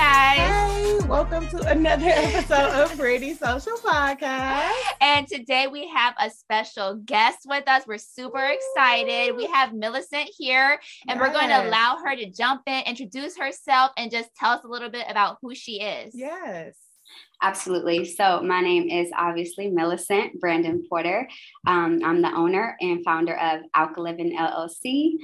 guys. Hey, welcome to another episode of Pretty Social Podcast. And today we have a special guest with us. We're super excited. We have Millicent here, and we're going to allow her to jump in, introduce herself, and just tell us a little bit about who she is. Yes. Absolutely. So, my name is obviously Millicent Brandon Porter. Um, I'm the owner and founder of Alkahlivin LLC,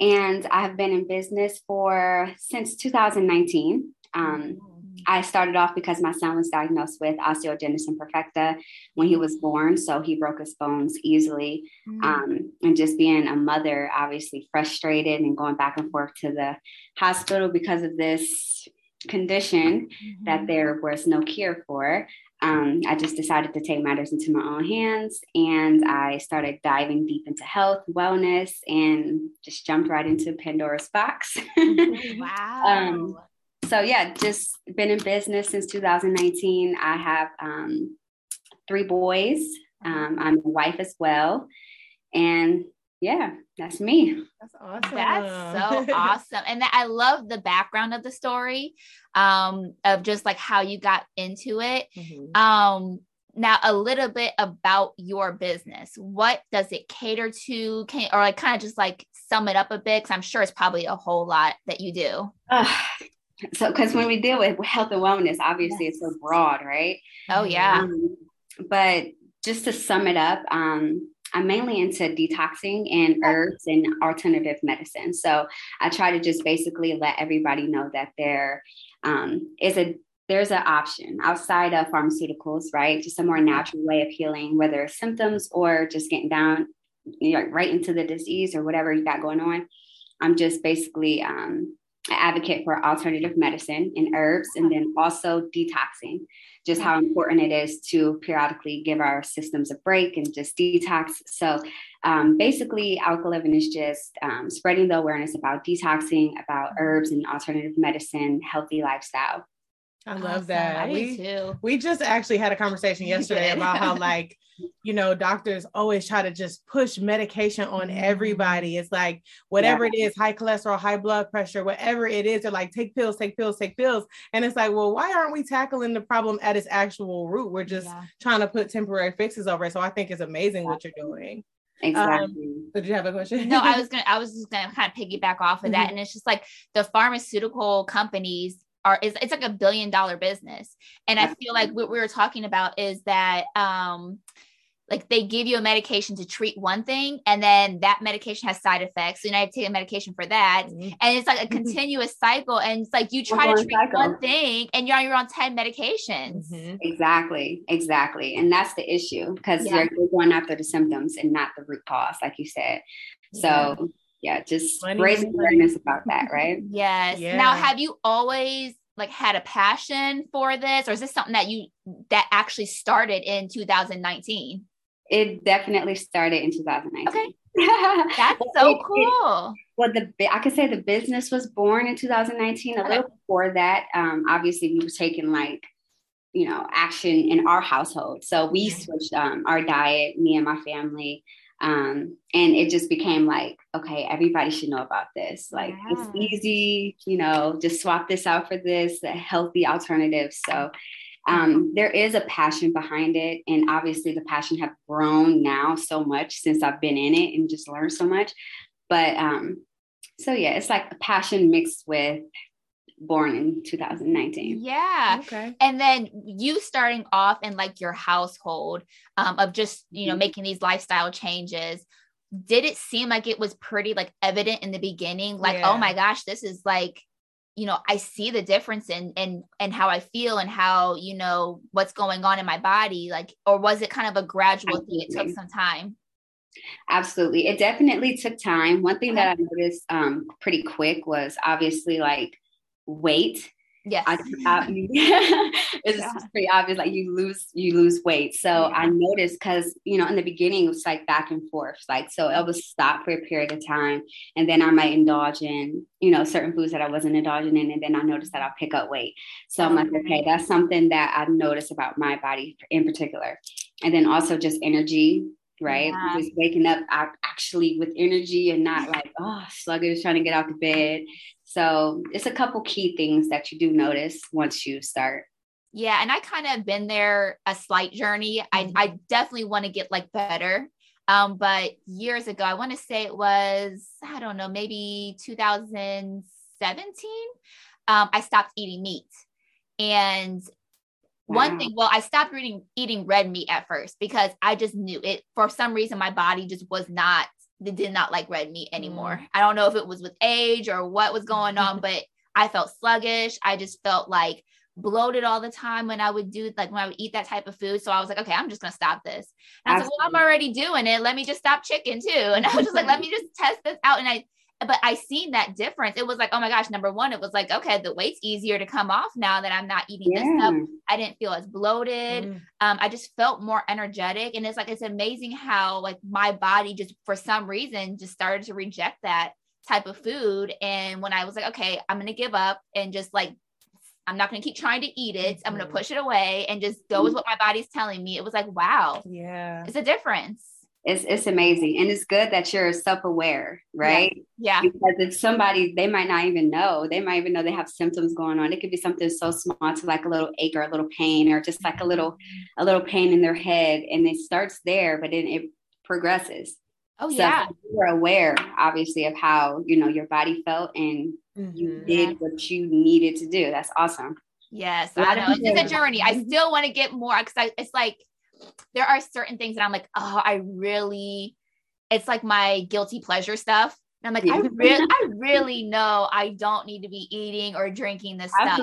and I have been in business for since 2019. Um, I started off because my son was diagnosed with osteogenesis imperfecta when he was born, so he broke his bones easily. Mm. Um, and just being a mother, obviously frustrated and going back and forth to the hospital because of this condition Mm-hmm. that there was no cure for. Um, I just decided to take matters into my own hands and I started diving deep into health, wellness, and just jumped right into Pandora's box. wow. Um, so, yeah, just been in business since 2019. I have um, three boys. Um, I'm a wife as well. And yeah, that's me. That's awesome. That's so awesome. And that, I love the background of the story um, of just like how you got into it. Mhm. Um, now a little bit about your business. What does it cater to? Can or like kind of just like sum it up a bit? Because I'm sure it's probably a whole lot that you do. Ugh. So, because when we deal with health and wellness, obviously it's so broad, right? Oh yeah. Um, but just to sum it up, um, I'm mainly into detoxing and herbs and alternative medicine. So I try to just basically let everybody know that there um, is a there's an option outside of pharmaceuticals, right? Just a more natural way of healing, whether it's symptoms or just getting down you know, right into the disease or whatever you got going on. I'm just basically um, advocate for alternative medicine and herbs, and then also detoxing just how important it is to periodically give our systems a break and just detox. So um, basically, Alkahlivin is just um, spreading the awareness about detoxing, about herbs and alternative medicine, healthy lifestyle. I love Awesome. that. I we, too. we just actually had a conversation yesterday about how like you know doctors always try to just push medication on everybody it's like whatever it is high cholesterol high blood pressure whatever it is they're like take pills take pills take pills and it's like well why aren't we tackling the problem at its actual root we're just Yeah. trying to put temporary fixes over it so i think it's amazing what you're doing Exactly. did you have a question no, I was gonna I was just gonna kind of piggyback off of that. Mhm. And it's just like the pharmaceutical companies are is it's like a billion dollar business. And I feel like what we were talking about is that um like they give you a medication to treat one thing and then that medication has side effects. So you know, I take a medication for that. Mhm. And it's like a continuous cycle. And it's like you try to treat cycle. one thing and you're on, you're on 10 medications. Mhm. Exactly, exactly. And that's the issue because Yeah. you're, you're going after the symptoms and not the root cause, like you said. So, yeah, just Money, raising money, money. awareness about that, right? Yes. Yeah. Now, have you always like had a passion for this, or is this something that you that actually started in 2019? It definitely started in 2019. Okay. That's That's so cool. well, the I could say the business was born in 2019. A Okay. little before that, um, obviously, we were taking like, you know, action in our household. So we switched um, our diet, me and my family, um, and it just became like, okay, everybody should know about this. Like, Yeah. it's easy, you know, just swap this out for this, a healthy alternative. So. Um, there is a passion behind it, and obviously the passion have grown now so much since I've been in it and just learned so much. But um, so yeah, it's like a passion mixed with born in 2019. Yeah. okay And then you starting off in like your household um, of just, you know, Mhm. making these lifestyle changes. Did it seem like it was pretty like evident in the beginning? Like, Yeah. oh my gosh, this is like, you know, I see the difference in in and how I feel and how, you know, what's going on in my body. Like, or was it kind of a gradual thing? It took some time. Absolutely. It definitely took time. One thing that I noticed um, pretty quick was obviously like weight. Yes. I, I it's Yeah. pretty obvious. Like you lose, you lose weight. So Yeah. I noticed because you know in the beginning it was like back and forth. Like so it would stop for a period of time, and then I might indulge in you know certain foods that I wasn't indulging in, and then I noticed that I'll pick up weight. So I'm like, Okay. okay, that's something that I've noticed about my body in particular, and then also just energy. Right, Yeah. just waking up ac- actually with energy and not like oh sluggish trying to get out the bed. So it's a couple key things that you do notice once you start. Yeah, and I kind of been there a slight journey. I Mhm. I definitely want to get like better. Um, but years ago, I want to say it was I don't know, maybe 2017. Um, I stopped eating meat, and one thing, well, I stopped eating eating red meat at first because I just knew it. For some reason, my body just was not did not like red meat anymore. Mm. I don't know if it was with age or what was going on, but I felt sluggish. I just felt like bloated all the time when I would do like when I would eat that type of food. So I was like, okay, I'm just gonna stop this. And I was like, well, I'm already doing it. Let me just stop chicken too. And I was just like, let me just test this out. And I but I seen that difference. It was like, oh my gosh, number one, it was like, okay, the weight's easier to come off now that I'm not eating this stuff. I didn't feel as bloated. Mm. Um, I just felt more energetic. And it's like, it's amazing how like my body just for some reason just started to reject that type of food. And when I was like, okay, I'm gonna give up and just like I'm not gonna keep trying to eat it. I'm gonna Mhm. push it away and just go with what my body's telling me. It was like, wow, Yeah. it's a difference. It's it's amazing. And it's good that you're self-aware, right? Yeah. Because if somebody they might not even know, they might even know they have symptoms going on. It could be something so small to like a little ache or a little pain or just like a little a little pain in their head. And it starts there, but then it progresses. Oh So yeah. you were aware, obviously, of how you know your body felt and you Mhm. did what you needed to do. That's awesome. Yes, I know. It's a journey. I still want to get more because I, it's like there are certain things that I'm like, oh, I really, it's like my guilty pleasure stuff. And I'm like, I really, I really know I don't need to be eating or drinking this stuff.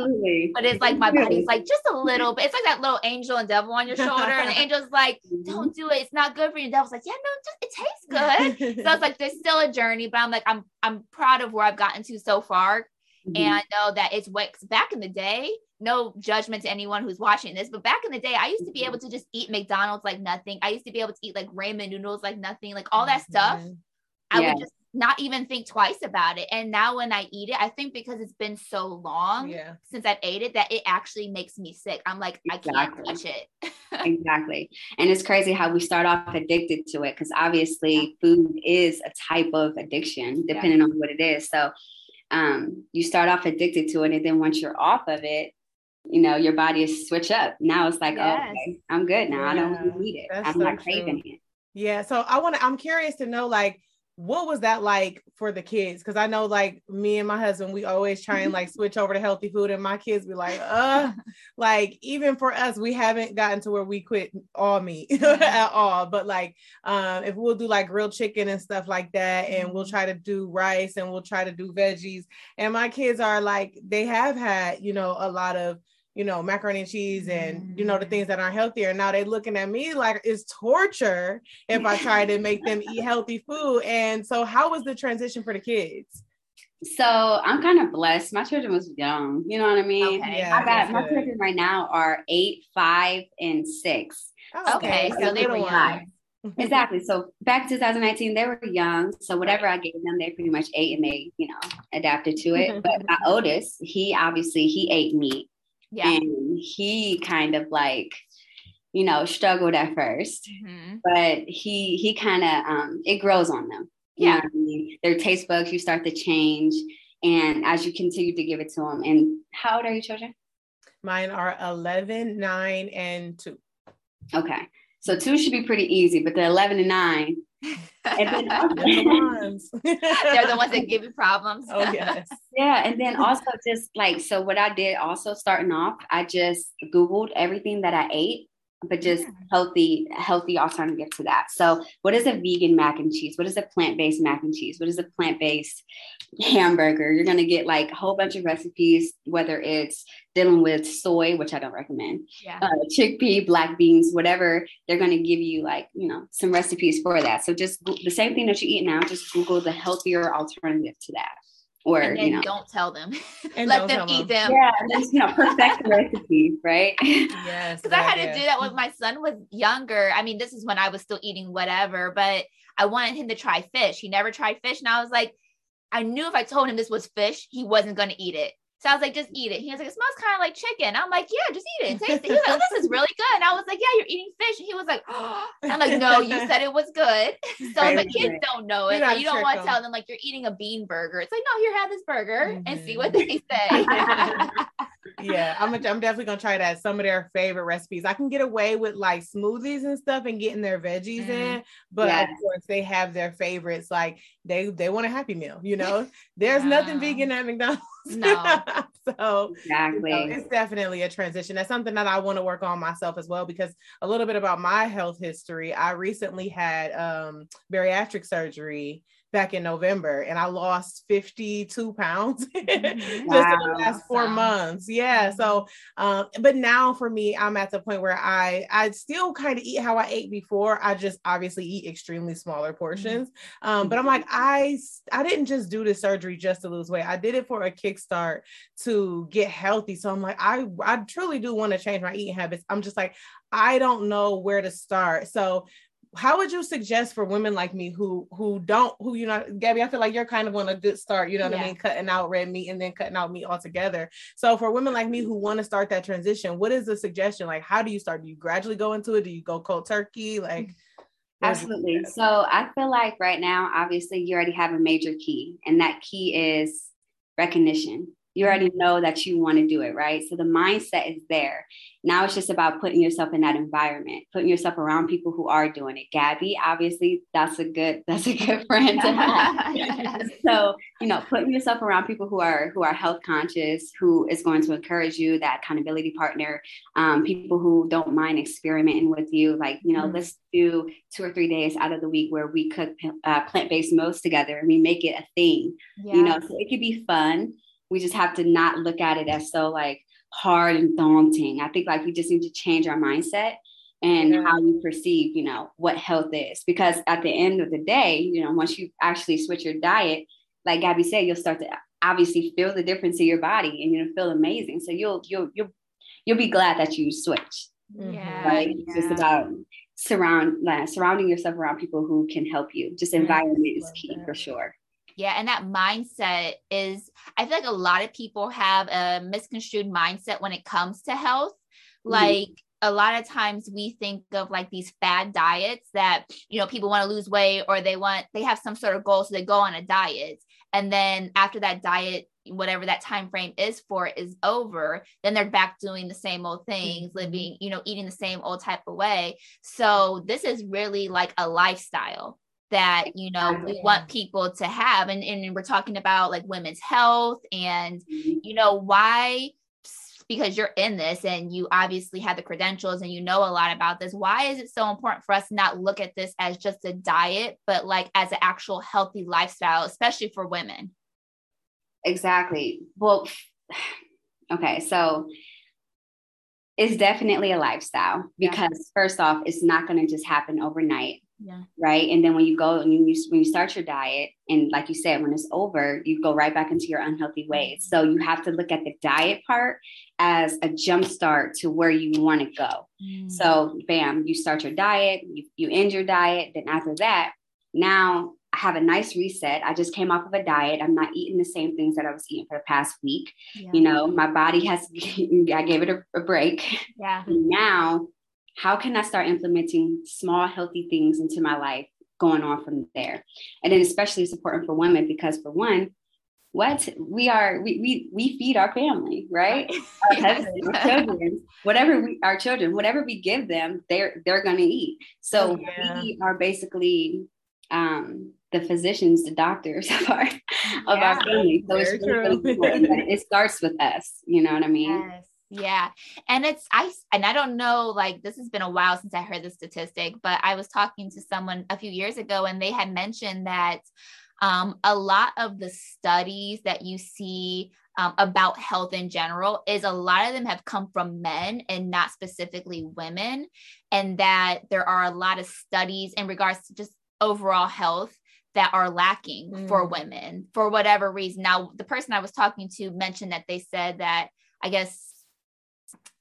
But it's like my body's like just a little bit. It's like that little angel and devil on your shoulder, and the angel's like, "Don't do it. It's not good for you." The devil's like, "Yeah, no, just it tastes good." so it's like there's still a journey, but I'm like, I'm I'm proud of where I've gotten to so far, Mhm. and I know that it's what back in the day. No judgment to anyone who's watching this, but back in the day, I used to be able to just eat McDonald's like nothing. I used to be able to eat like ramen noodles like nothing, like all that stuff. Mhm. I would just not even think twice about it. And now when I eat it, I think because it's been so long Yeah. since I've ate it that it actually makes me sick. I'm like, I can't Exactly. touch it. exactly. And it's crazy how we start off addicted to it because obviously food is a type of addiction, depending on what it is. So um, you start off addicted to it, and then once you're off of it, you know, your body is switch up. Now it's like, oh, Yes. oh, okay, I'm good now. I don't Yeah, need it. that's I'm so not craving it. Yeah. So I want to, I'm curious to know like, what was that like for the kids? Cause I know like me and my husband, we always try and like switch over to healthy food and my kids be like, uh, like even for us, we haven't gotten to where we quit all meat at all. But like, um, if we'll do like grilled chicken and stuff like that, and we'll try to do rice and we'll try to do veggies. And my kids are like, they have had, you know, a lot of you know, macaroni and cheese and you know the mm-hmm. things that aren't healthier. Now they're looking at me like it's torture if I try to make them eat healthy food. And so, how was the transition for the kids? So I'm kind of blessed. My children was young. You know what I mean? Okay. Yeah, I got my good. children right now are eight, five, and six. Oh, Okay, so they were ones. Exactly. So back 2019, they were young. So whatever I gave them, they pretty much ate and they, you know, adapted to it. But my oldest, he obviously he ate meat Yeah. and he kind of like, you know, struggled at first. Mhm. But he he kind of um it grows on them. You Yeah. what I mean? Their taste buds, you start to change. And as you continue to give it to them, and how old are your children? Mine are 11, 9, and 2. Okay. So two should be pretty easy, but the 11 and nine. And then They're the ones. They're the ones that give you problems. Oh, yes. Yeah, and then also just like so what I did also starting off, I just googled everything that I ate, but just Yeah. healthy healthy alternative to that. So, what is a vegan mac and cheese? What is a plant-based mac and cheese? What is a plant-based hamburger? You're going to get like a whole bunch of recipes whether it's dealing with soy, which I don't recommend, Yeah. uh, chickpea, black beans, whatever, they're going to give you like, you know, some recipes for that. So just the same thing that you eat now, just Google the healthier alternative to that. Or, and then you know, don't tell them. And Let them eat them. yeah, and just, you know, perfect the recipe, right? Yes. Because I had to do that when my son was younger. I mean, this is when I was still eating whatever, but I wanted him to try fish. He never tried fish. And I was like, I knew if I told him this was fish, he wasn't going to eat it. So I was like, just eat it. He was like, it smells kind of like chicken. I'm like, yeah, just eat it taste it. He was like, oh, this is really good. And I was like, yeah, you're eating fish. And he was like, oh. I'm like, no, you said it was good. So the kids don't know it. You, you don't want to tell them like you're eating a bean burger. It's like, no, here, have this burger mm-hmm. and see what they say. yeah, I'm, a, I'm definitely gonna try that. Some of their favorite recipes. I can get away with like smoothies and stuff and getting their veggies mm-hmm. in, but yes. of course they have their favorites. Like they they want a happy meal. You know, there's nothing vegan at McDonald's. No. so exactly, you know, it's definitely a transition. That's something that I want to work on myself as well. Because a little bit about my health history, I recently had um, bariatric surgery back in November and I lost 52 pounds wow. just in the last four months. Yeah. So, um, but now for me, I'm at the point where I, I still kind of eat how I ate before. I just obviously eat extremely smaller portions. Um, but I'm like, I, I didn't just do the surgery just to lose weight. I did it for a kickstart to get healthy. So I'm like, I, I truly do want to change my eating habits. I'm just like, I don't know where to start. So how would you suggest for women like me who who don't who you know gabby i feel like you're kind of on a good start you know what yeah. i mean? Cutting out red meat and then cutting out meat altogether. So for women like me who want to start that transition what is the suggestion? Like how do you start? Do you gradually go into it? Do you go cold turkey? Like mm-hmm. absolutely. so i feel like right now obviously you already have a major key and that key is recognition you already know that you want to do it, right? So the mindset is there. Now it's just about putting yourself in that environment, putting yourself around people who are doing it. Gabby, obviously, that's a good that's a good friend to have. so you know, putting yourself around people who are who are health conscious, who is going to encourage you, that accountability partner, um, people who don't mind experimenting with you. Like you know, mm-hmm. let's do two or three days out of the week where we cook uh, plant based meals together and we make it a thing. Yeah. You know, so it could be fun we just have to not look at it as so like hard and daunting. I think like we just need to change our mindset and yeah. how we perceive, you know, what health is. Because at the end of the day, you know, once you actually switch your diet, like Gabby said, you'll start to obviously feel the difference in your body and you'll feel amazing. So you'll you'll you'll you'll be glad that you switched. Mm-hmm. Yeah. Right. Yeah. It's just about surround like, surrounding yourself around people who can help you. Just environment is key for sure. Yeah. And that mindset is, I feel like a lot of people have a misconstrued mindset when it comes to health. Mm-hmm. Like, a lot of times we think of like these fad diets that you know people want to lose weight or they want they have some sort of goal so they go on a diet and then after that diet whatever that time frame is for is over then they're back doing the same old things mm-hmm. living you know eating the same old type of way so this is really like a lifestyle that you know we want people to have and, and we're talking about like women's health and mm-hmm. you know why because you're in this and you obviously have the credentials and you know a lot about this why is it so important for us to not look at this as just a diet but like as an actual healthy lifestyle especially for women exactly well okay so it's definitely a lifestyle because yeah. first off it's not going to just happen overnight yeah. Right. And then when you go and you when you start your diet, and like you said, when it's over, you go right back into your unhealthy ways. So you have to look at the diet part as a jump start to where you want to go. Mm. So bam, you start your diet, you, you end your diet. Then after that, now I have a nice reset. I just came off of a diet. I'm not eating the same things that I was eating for the past week. Yeah. You know, my body has, I gave it a, a break. Yeah. Now how can I start implementing small, healthy things into my life going on from there? And then, especially, it's important for women because, for one, what we are, we we, we feed our family, right? Our husbands, our children, whatever we, our children, whatever we give them, they're they're going to eat. So yeah. we are basically um, the physicians, the doctors of our of yeah, our family. So it's really, really important it starts with us. You know what I mean? Yes. Yeah. And it's I and I don't know like this has been a while since I heard the statistic, but I was talking to someone a few years ago and they had mentioned that um, a lot of the studies that you see um, about health in general is a lot of them have come from men and not specifically women and that there are a lot of studies in regards to just overall health that are lacking mm. for women for whatever reason now the person i was talking to mentioned that they said that i guess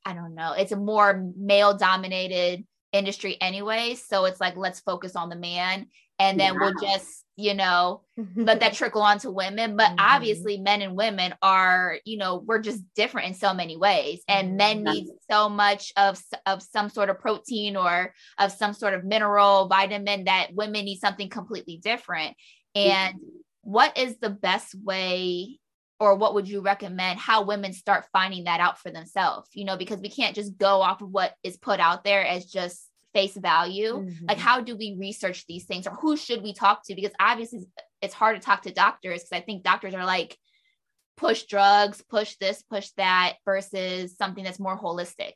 I don't know, it's a more male dominated industry anyway. So it's like, let's focus on the man and then we'll just, you know, let that trickle on to women. But mm-hmm. obviously, men and women are, you know, we're just different in so many ways. And men mm-hmm. need so much of, of some sort of protein or of some sort of mineral, vitamin that women need something completely different. And mm-hmm. what is the best way or what would you recommend how women start finding that out for themselves you know because we can't just go off of what is put out there as just face value. Mm-hmm. like how do we research these things or who should we talk to? Because obviously it's hard to talk to doctors because i think doctors are like push drugs push this push that versus something that's more holistic.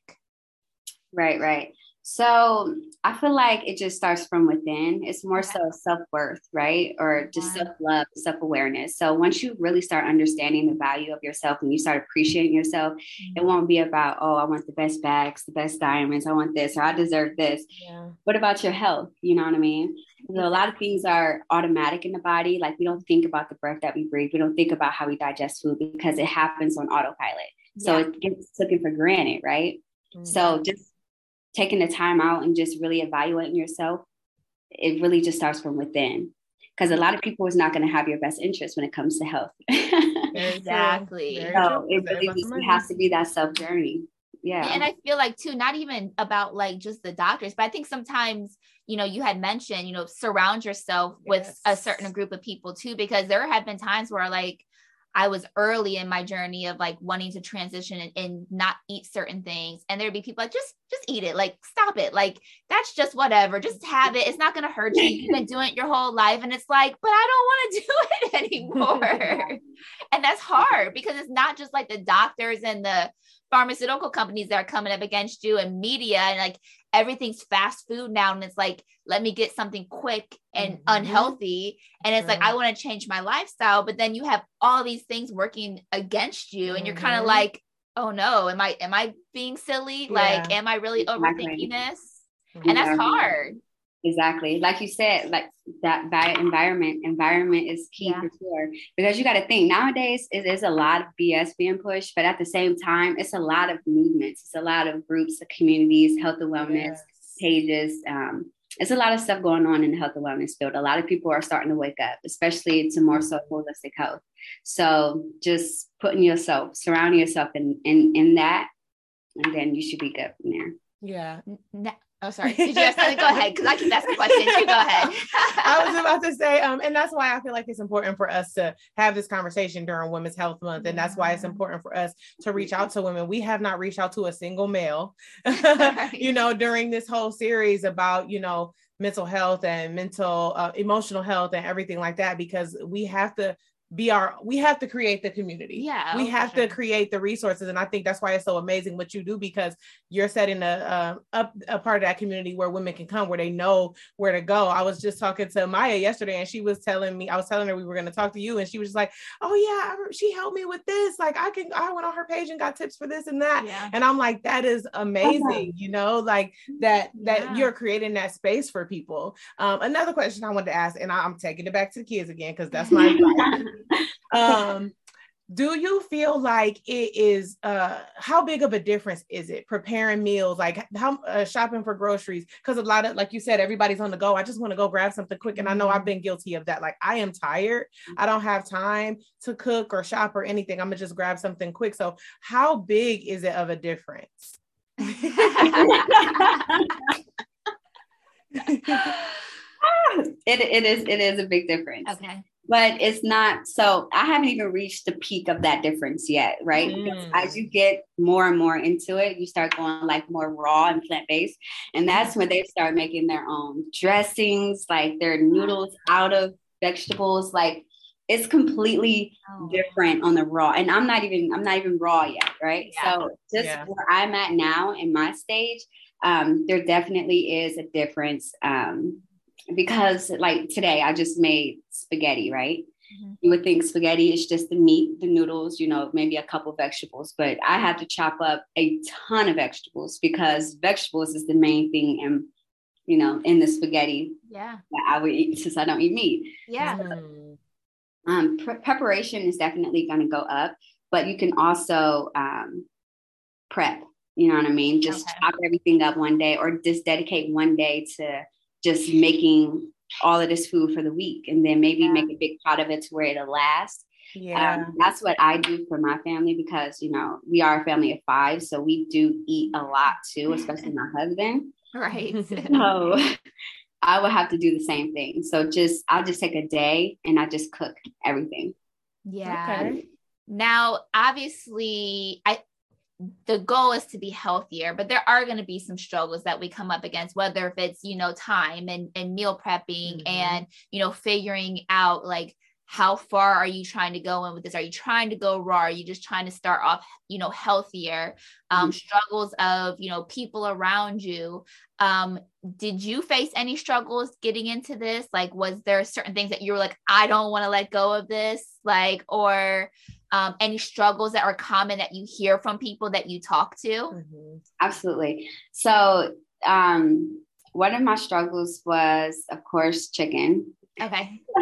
Right right so I feel like it just starts from within. It's more so self worth, right? Or just self love, self awareness. So once you really start understanding the value of yourself and you start appreciating yourself, mm-hmm. it won't be about, oh, I want the best bags, the best diamonds, I want this, or I deserve this. Yeah. What about your health? You know what I mean? So a lot of things are automatic in the body. Like we don't think about the breath that we breathe. We don't think about how we digest food because it happens on autopilot. So yeah. it gets taken for granted, right? Mm-hmm. So just taking the time out and just really evaluating yourself, it really just starts from within. Because a lot of people is not going to have your best interest when it comes to health. exactly. so it really just it has to be that self journey. Yeah. And I feel like too, not even about like just the doctors, but I think sometimes, you know, you had mentioned, you know, surround yourself yes. with a certain group of people too, because there have been times where like I was early in my journey of like wanting to transition and, and, not eat certain things. And there'd be people like, just, just eat it. Like, stop it. Like, that's just whatever. Just have it. It's not going to hurt you. You've been doing it your whole life. And it's like, but I don't want to do it anymore. and that's hard because it's not just like the doctors and the pharmaceutical companies that are coming up against you and media and like everything's fast food now and it's like let me get something quick and mm-hmm. unhealthy and it's right. like i want to change my lifestyle but then you have all these things working against you and mm-hmm. you're kind of like oh no am i am i being silly yeah. like am i really exactly. overthinking this mm-hmm. and that's hard Exactly. Like you said, like that environment, environment is key yeah. for sure. Because you got to think nowadays it is a lot of BS being pushed, but at the same time, it's a lot of movements. It's a lot of groups, communities, health and wellness yes. pages. Um, it's a lot of stuff going on in the health and wellness field. A lot of people are starting to wake up, especially to more so holistic health. So just putting yourself, surrounding yourself in in, in that, and then you should be good from there. Yeah. Oh, sorry. Did you ask something? Go ahead, because I keep asking questions. You go ahead. I was about to say, um, and that's why I feel like it's important for us to have this conversation during Women's Health Month, and that's why it's important for us to reach out to women. We have not reached out to a single male, you know, during this whole series about you know mental health and mental uh, emotional health and everything like that because we have to be our we have to create the community yeah we have sure. to create the resources and i think that's why it's so amazing what you do because you're setting a, a up a part of that community where women can come where they know where to go i was just talking to maya yesterday and she was telling me i was telling her we were going to talk to you and she was just like oh yeah she helped me with this like i can i went on her page and got tips for this and that yeah. and i'm like that is amazing you know like that that yeah. you're creating that space for people um another question i wanted to ask and i'm taking it back to the kids again because that's my um, do you feel like it is uh how big of a difference is it preparing meals? Like how uh, shopping for groceries? Because a lot of like you said everybody's on the go. I just want to go grab something quick and i know i've mm-hmm. been guilty of that. Like i am tired. I don't have time to cook or shop or anything. I'm gonna just grab something quick. So how big is it of a difference? It, it is it is a big difference. Okay but it's not so i haven't even reached the peak of that difference yet right mm. as you get more and more into it you start going like more raw and plant-based and that's when they start making their own dressings like their noodles out of vegetables like it's completely oh. different on the raw and i'm not even i'm not even raw yet right yeah. so just yeah. where i'm at now in my stage um, there definitely is a difference um, because like today I just made spaghetti, right? Mm-hmm. You would think spaghetti is just the meat, the noodles, you know, maybe a couple vegetables, but I had to chop up a ton of vegetables because vegetables is the main thing in, you know, in the spaghetti. Yeah. That I would eat since I don't eat meat. Yeah. Mm. Um, pre- preparation is definitely going to go up, but you can also um, prep You know what I mean? Just okay. chop everything up one day or just dedicate one day to just making all of this food for the week and then maybe yeah. make a big pot of it to where it'll last. Yeah. Um, that's what I do for my family because, you know, we are a family of five. So we do eat a lot too, especially my husband. Right. so I would have to do the same thing. So just, I'll just take a day and I just cook everything. Yeah. Okay. Now, obviously, I the goal is to be healthier, but there are going to be some struggles that we come up against, whether if it's, you know, time and, and meal prepping mm-hmm. and, you know, figuring out like how far are you trying to go in with this? Are you trying to go raw? Are you just trying to start off, you know, healthier? Um, mm-hmm. Struggles of, you know, people around you. Um, did you face any struggles getting into this? Like, was there certain things that you were like, I don't want to let go of this? Like, or um, any struggles that are common that you hear from people that you talk to? Mm-hmm. Absolutely. So, um, one of my struggles was, of course, chicken. Okay.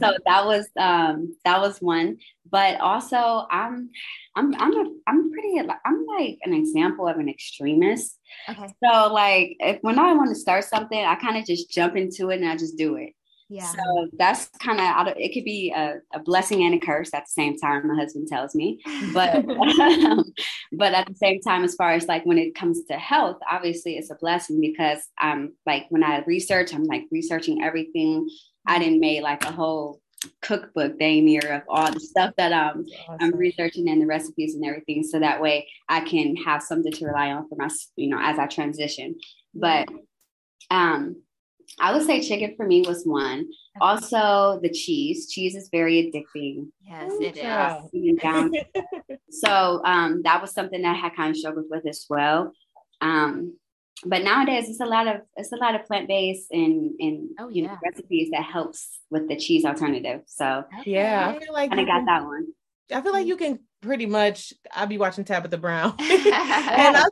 so that was um that was one, but also I'm I'm I'm a I'm pretty I'm like an example of an extremist. Okay. So like if when I want to start something, I kind of just jump into it and I just do it. Yeah. So that's kind of it could be a, a, blessing and a curse at the same time. My husband tells me, but um, but at the same time, as far as like when it comes to health, obviously it's a blessing because I'm like when I research, I'm like researching everything. I didn't make like a whole cookbook near of all the stuff that um, awesome. I'm researching and the recipes and everything, so that way I can have something to rely on for my you know as I transition. But um I would say chicken for me was one. Also, the cheese. Cheese is very addicting. Yes, it is. so um, that was something that I had kind of struggled with as well. Um, but nowadays, it's a lot of it's a lot of plant based and and oh, yeah. know, recipes that helps with the cheese alternative. So yeah, I feel like I got that one. I feel like you can pretty much I'll be watching Tabitha Brown. and I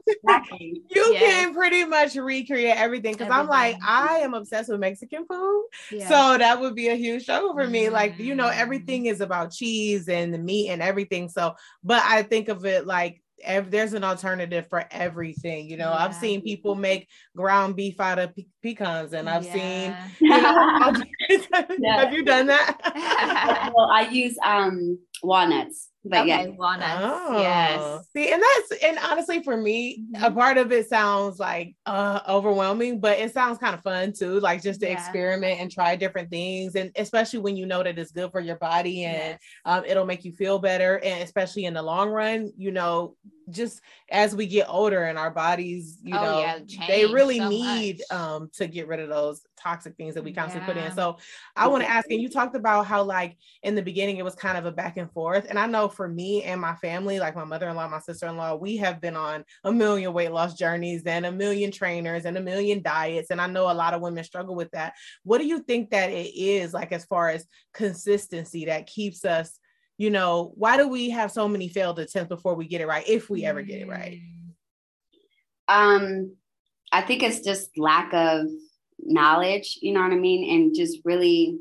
you can pretty much recreate everything because I'm like, I am obsessed with Mexican food. Yeah. So that would be a huge struggle for me. Mm. Like, you know, everything is about cheese and the meat and everything. So, but I think of it like there's an alternative for everything. You know, yeah. I've seen people make ground beef out of pe- pecans, and I've yeah. seen. You know, have you done that? well, I use um walnuts. But okay, yeah, walnuts. Oh. Yes. See, and that's and honestly, for me, mm-hmm. a part of it sounds like uh overwhelming, but it sounds kind of fun too. Like just to yeah. experiment and try different things, and especially when you know that it's good for your body and yes. um, it'll make you feel better, and especially in the long run, you know, just as we get older and our bodies, you oh, know, yeah, they really so need much. um to get rid of those toxic things that we constantly yeah. put in. So I want to ask, and you talked about how like in the beginning it was kind of a back and forth. And I know for me and my family, like my mother-in-law, my sister-in-law, we have been on a million weight loss journeys and a million trainers and a million diets. And I know a lot of women struggle with that. What do you think that it is like as far as consistency that keeps us you know, why do we have so many failed attempts before we get it right, if we ever get it right? Um, I think it's just lack of knowledge, you know what I mean? And just really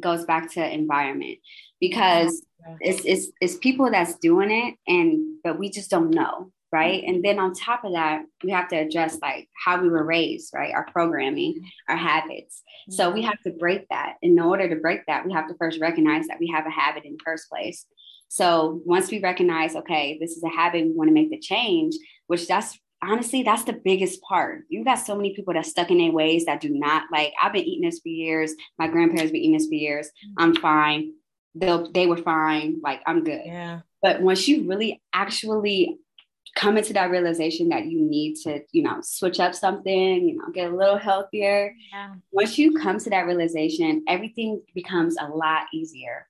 goes back to environment because yeah. it's, it's it's people that's doing it and but we just don't know right? And then on top of that, we have to address like how we were raised, right? Our programming, our habits. So we have to break that. In order to break that, we have to first recognize that we have a habit in the first place. So once we recognize, okay, this is a habit, we want to make the change, which that's honestly, that's the biggest part. You got so many people that stuck in their ways that do not like, I've been eating this for years. My grandparents been eating this for years. I'm fine. They they were fine. Like I'm good. Yeah. But once you really actually come into that realization that you need to, you know, switch up something, you know, get a little healthier. Yeah. Once you come to that realization, everything becomes a lot easier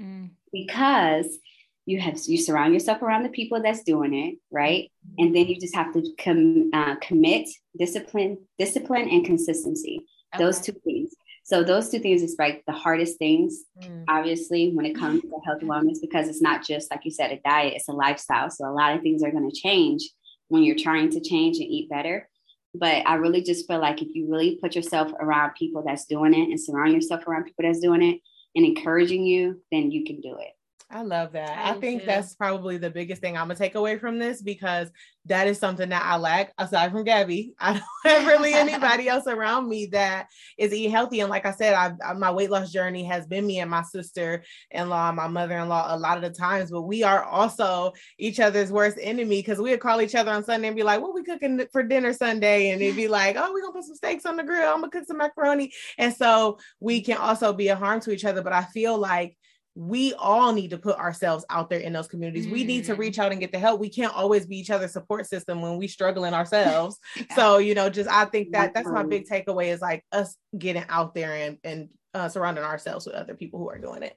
mm. because you have you surround yourself around the people that's doing it, right? And then you just have to com, uh, commit, discipline, discipline, and consistency. Okay. Those two things. So those two things is like the hardest things, mm. obviously, when it comes to health and wellness, because it's not just like you said, a diet, it's a lifestyle. So a lot of things are going to change when you're trying to change and eat better. But I really just feel like if you really put yourself around people that's doing it and surround yourself around people that's doing it and encouraging you, then you can do it. I love that. I, I think too. that's probably the biggest thing I'm gonna take away from this because that is something that I lack aside from Gabby. I don't have really anybody else around me that is eating healthy. And like I said, I, I, my weight loss journey has been me and my sister-in-law, my mother-in-law a lot of the times, but we are also each other's worst enemy because we would call each other on Sunday and be like, what we cooking for dinner Sunday? And it'd be like, oh, we're gonna put some steaks on the grill. I'm gonna cook some macaroni. And so we can also be a harm to each other. But I feel like we all need to put ourselves out there in those communities. Mm. We need to reach mm. out and get the help. We can't always be each other's support system when we struggling ourselves. yeah. So, you know, just I think that that's my big takeaway is like us getting out there and and uh, surrounding ourselves with other people who are doing it.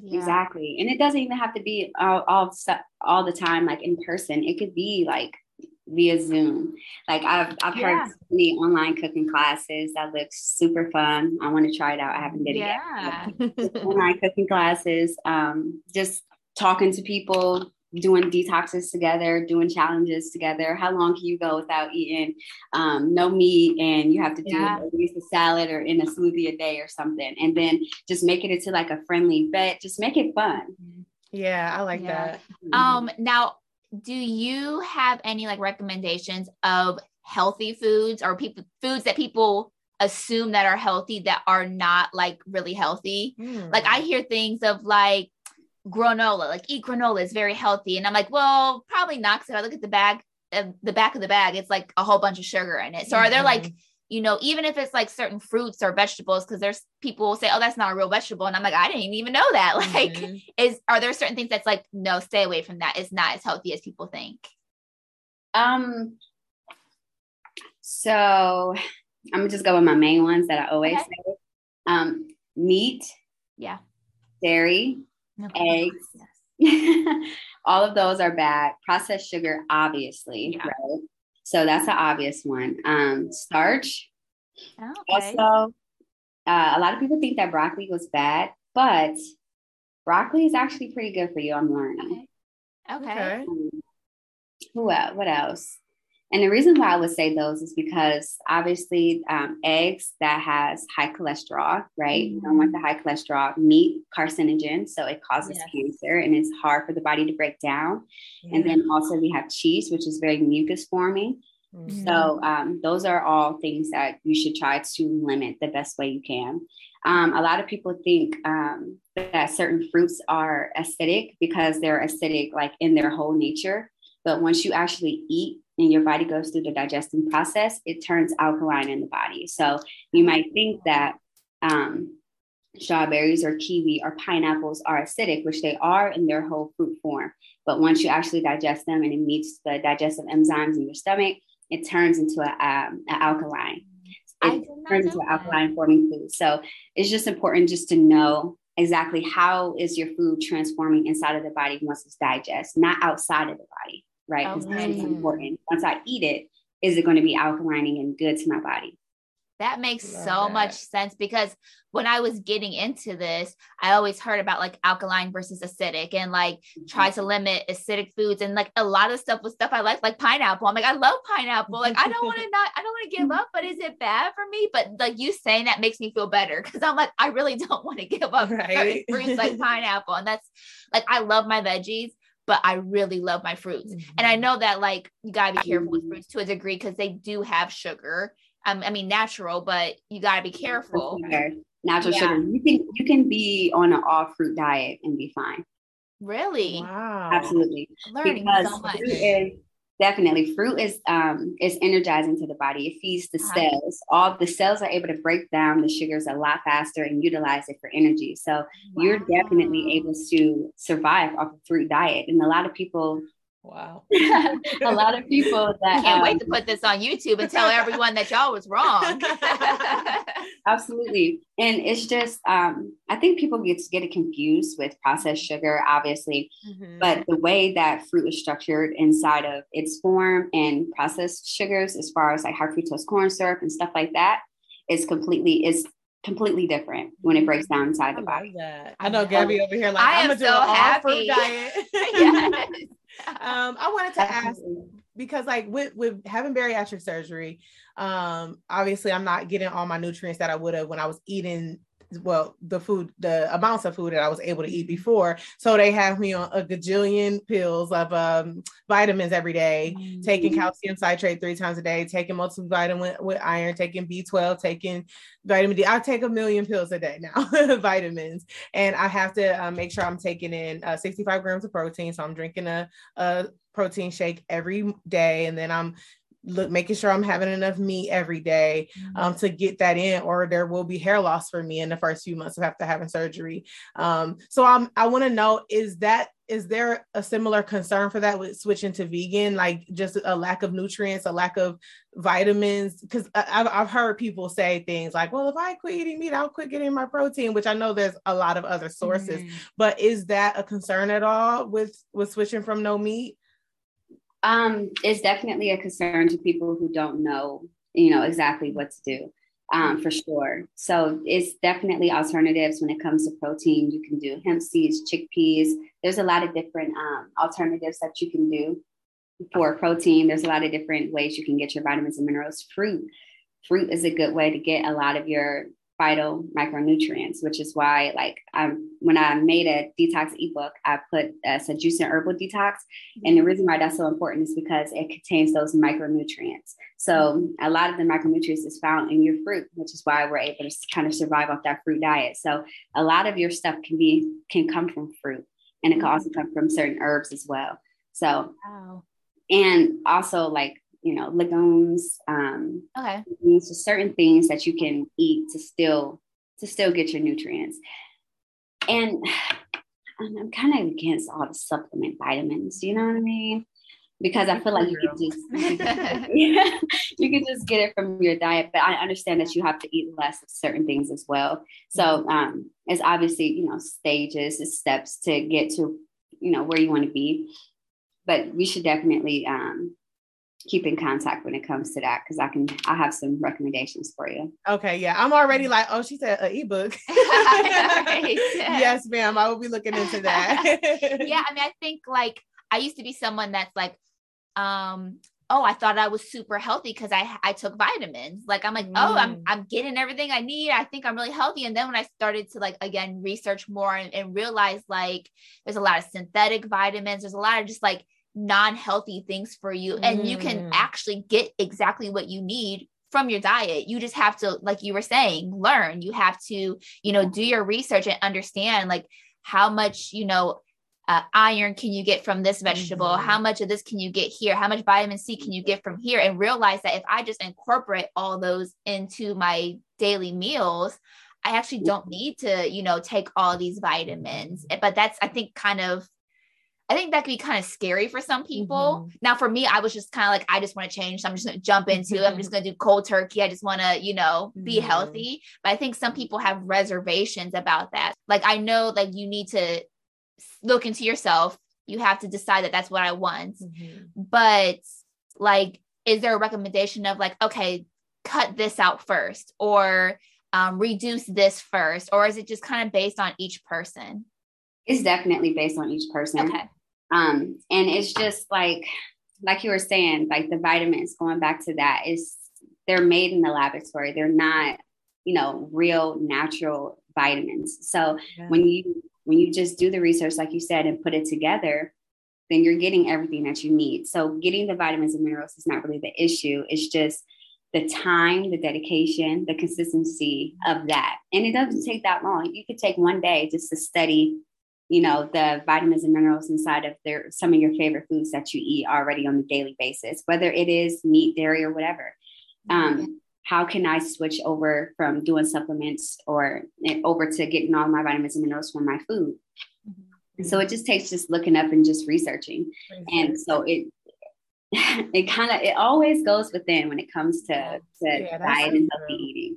Yeah. Exactly. And it doesn't even have to be all, all all the time like in person. It could be like via Zoom. Like I've I've yeah. heard the online cooking classes that looks super fun. I want to try it out. I haven't did it yeah. yet. online cooking classes, um, just talking to people, doing detoxes together, doing challenges together. How long can you go without eating um, no meat and you have to do yeah. at least a salad or in a smoothie a day or something, and then just make it into like a friendly bet. Just make it fun. Yeah, I like yeah. that. Um, now do you have any like recommendations of healthy foods or people foods that people assume that are healthy that are not like really healthy? Mm. Like I hear things of like granola, like eat granola is very healthy. And I'm like, well, probably not. Cause if I look at the bag, uh, the back of the bag, it's like a whole bunch of sugar in it. So mm-hmm. are there like mm-hmm you know, even if it's like certain fruits or vegetables, because there's people will say, oh, that's not a real vegetable. And I'm like, I didn't even know that. Like, mm-hmm. is are there certain things that's like, no, stay away from that. It's not as healthy as people think. Um, so I'm gonna just go with my main ones that I always okay. say. Um, meat, yeah, dairy, eggs. Yes. All of those are bad. Processed sugar, obviously, yeah. right? So that's an obvious one. Um, starch. Okay. Also, uh, a lot of people think that broccoli was bad, but broccoli is actually pretty good for you. I'm learning. Okay. okay. Um, who else? What else? And the reason why I would say those is because obviously um, eggs that has high cholesterol, right? Mm-hmm. You don't want the high cholesterol. Meat carcinogen, so it causes yes. cancer and it's hard for the body to break down. Yeah. And then also we have cheese, which is very mucus forming. Mm-hmm. So um, those are all things that you should try to limit the best way you can. Um, a lot of people think um, that certain fruits are acidic because they're acidic like in their whole nature. But once you actually eat and your body goes through the digesting process, it turns alkaline in the body. So you might think that um, strawberries or kiwi or pineapples are acidic, which they are in their whole fruit form. But once you actually digest them and it meets the digestive enzymes in your stomach, it turns into a, um, an alkaline. It turns into alkaline forming food. So it's just important just to know exactly how is your food transforming inside of the body once it's digested, not outside of the body right? Because okay. that is important. Once I eat it, is it going to be alkalining and good to my body? That makes so that. much sense because when I was getting into this, I always heard about like alkaline versus acidic and like mm-hmm. try to limit acidic foods. And like a lot of stuff was stuff I like, like pineapple. I'm like, I love pineapple. Like, I don't want to not, I don't want to give up, but is it bad for me? But like you saying that makes me feel better because I'm like, I really don't want to give up right? fruits like pineapple. And that's like, I love my veggies, but I really love my fruits. Mm-hmm. And I mm-hmm. know that like you gotta be careful with fruits to a degree because they do have sugar. Um, I mean natural, but you gotta be careful. Natural yeah. sugar. You can you can be on an all fruit diet and be fine. Really? Wow. Absolutely. Learning because so much. Is, Definitely. Fruit is um is energizing to the body. It feeds the uh-huh. cells. All the cells are able to break down the sugars a lot faster and utilize it for energy. So wow. you're definitely able to survive off a fruit diet. And a lot of people Wow. a lot of people that can't um, wait to put this on YouTube and tell everyone that y'all was wrong. Absolutely. And it's just um, I think people get get it confused with processed sugar, obviously. Mm-hmm. But the way that fruit is structured inside of its form and processed sugars, as far as like high fructose corn syrup and stuff like that, is completely is completely different when it breaks down inside the body. I know Gabby over here like I am, am so happy. diet. yes um, I wanted to ask because like with with having bariatric surgery, um, obviously I'm not getting all my nutrients that I would have when I was eating well the food the amounts of food that i was able to eat before. So they have me on a gajillion pills of um, vitamins every day, mm-hmm. taking calcium citrate three times a day taking multivitamin with, with iron taking b12 taking vitamin d. I take a million pills a day now vitamins. And i have to uh, make sure i'm taking in uh, 65 grams of protein. So i'm drinking a, a protein shake every day. And then i'm look making sure I'm having enough meat every day um, to get that in, or there will be hair loss for me in the first few months of after having surgery. Um, so I'm I want to know is that is there a similar concern for that with switching to vegan, like just a lack of nutrients, a lack of vitamins? Because I've I've heard people say things like, well, if I quit eating meat, I'll quit getting my protein, which I know there's a lot of other sources. Mm-hmm. But is that a concern at all with with switching from no meat? Um, it's definitely a concern to people who don't know, you know, exactly what to do. Um, for sure. So it's definitely alternatives when it comes to protein. You can do hemp seeds, chickpeas. There's a lot of different um, alternatives that you can do for protein. There's a lot of different ways you can get your vitamins and minerals. Fruit, fruit is a good way to get a lot of your vital micronutrients, which is why, like, um, when I made a detox ebook, I put uh, a juice and herbal detox. And the reason why that's so important is because it contains those micronutrients. So a lot of the micronutrients is found in your fruit, which is why we're able to kind of survive off that fruit diet. So a lot of your stuff can be can come from fruit, and it can also come from certain herbs as well. So, wow. and also like you know, legumes, um, okay, so certain things that you can eat to still to still get your nutrients. And I'm kind of against all the supplement vitamins. You know what I mean? Because I feel like you can just yeah, you can just get it from your diet. But I understand that you have to eat less of certain things as well. So mm-hmm. um, it's obviously you know stages, it's steps to get to you know where you want to be. But we should definitely um, keep in contact when it comes to that because I can I have some recommendations for you. Okay, yeah. I'm already like, oh, she said an ebook. yes, ma'am. I will be looking into that. yeah, I mean, I think like I used to be someone that's like, um, oh, I thought I was super healthy because I I took vitamins. Like I'm like, mm. oh, I'm mm. I'm getting everything I need. I think I'm really healthy. And then when I started to like again research more and, and realize like there's a lot of synthetic vitamins, there's a lot of just like non-healthy things for you and you can mm. actually get exactly what you need from your diet. You just have to like you were saying learn. You have to you know do your research and understand like how much you know uh, iron can you get from this vegetable? Mm-hmm. how much of this can you get here? How much vitamin c can you get from here? And realize that if i just incorporate all those into my daily meals i actually don't need to you know take all these vitamins. But that's i think kind of I think that could be kind of scary for some people. Mm-hmm. Now, for me, I was just kind of like, I just want to change. So I'm just going to jump into it. I'm just going to do cold turkey. I just want to, you know, be mm-hmm. healthy. But I think some people have reservations about that. Like, I know, like, you need to look into yourself. You have to decide that that's what I want. Mm-hmm. But, like, is there a recommendation of, like, okay, cut this out first or um, reduce this first? Or is it just kind of based on each person? It's definitely based on each person. Okay. Um, and it's just like, like you were saying, like the vitamins, going back to that, is they're made in the laboratory. They're not, you know, real natural vitamins. So yeah. when you when you just do the research, like you said, and put it together, then you're getting everything that you need. So getting the vitamins and minerals is not really the issue. It's just the time, the dedication, the consistency of that. And it doesn't take that long. You could take one day just to study you know the vitamins and minerals inside of their some of your favorite foods that you eat already on a daily basis whether it is meat dairy or whatever. Um, how can i switch over from doing supplements or eh, over to getting all my vitamins and minerals from my food? Mm-hmm. so it just takes just looking up and just researching. And so it it kind of it always goes within when it comes to, to yeah, diet and healthy eating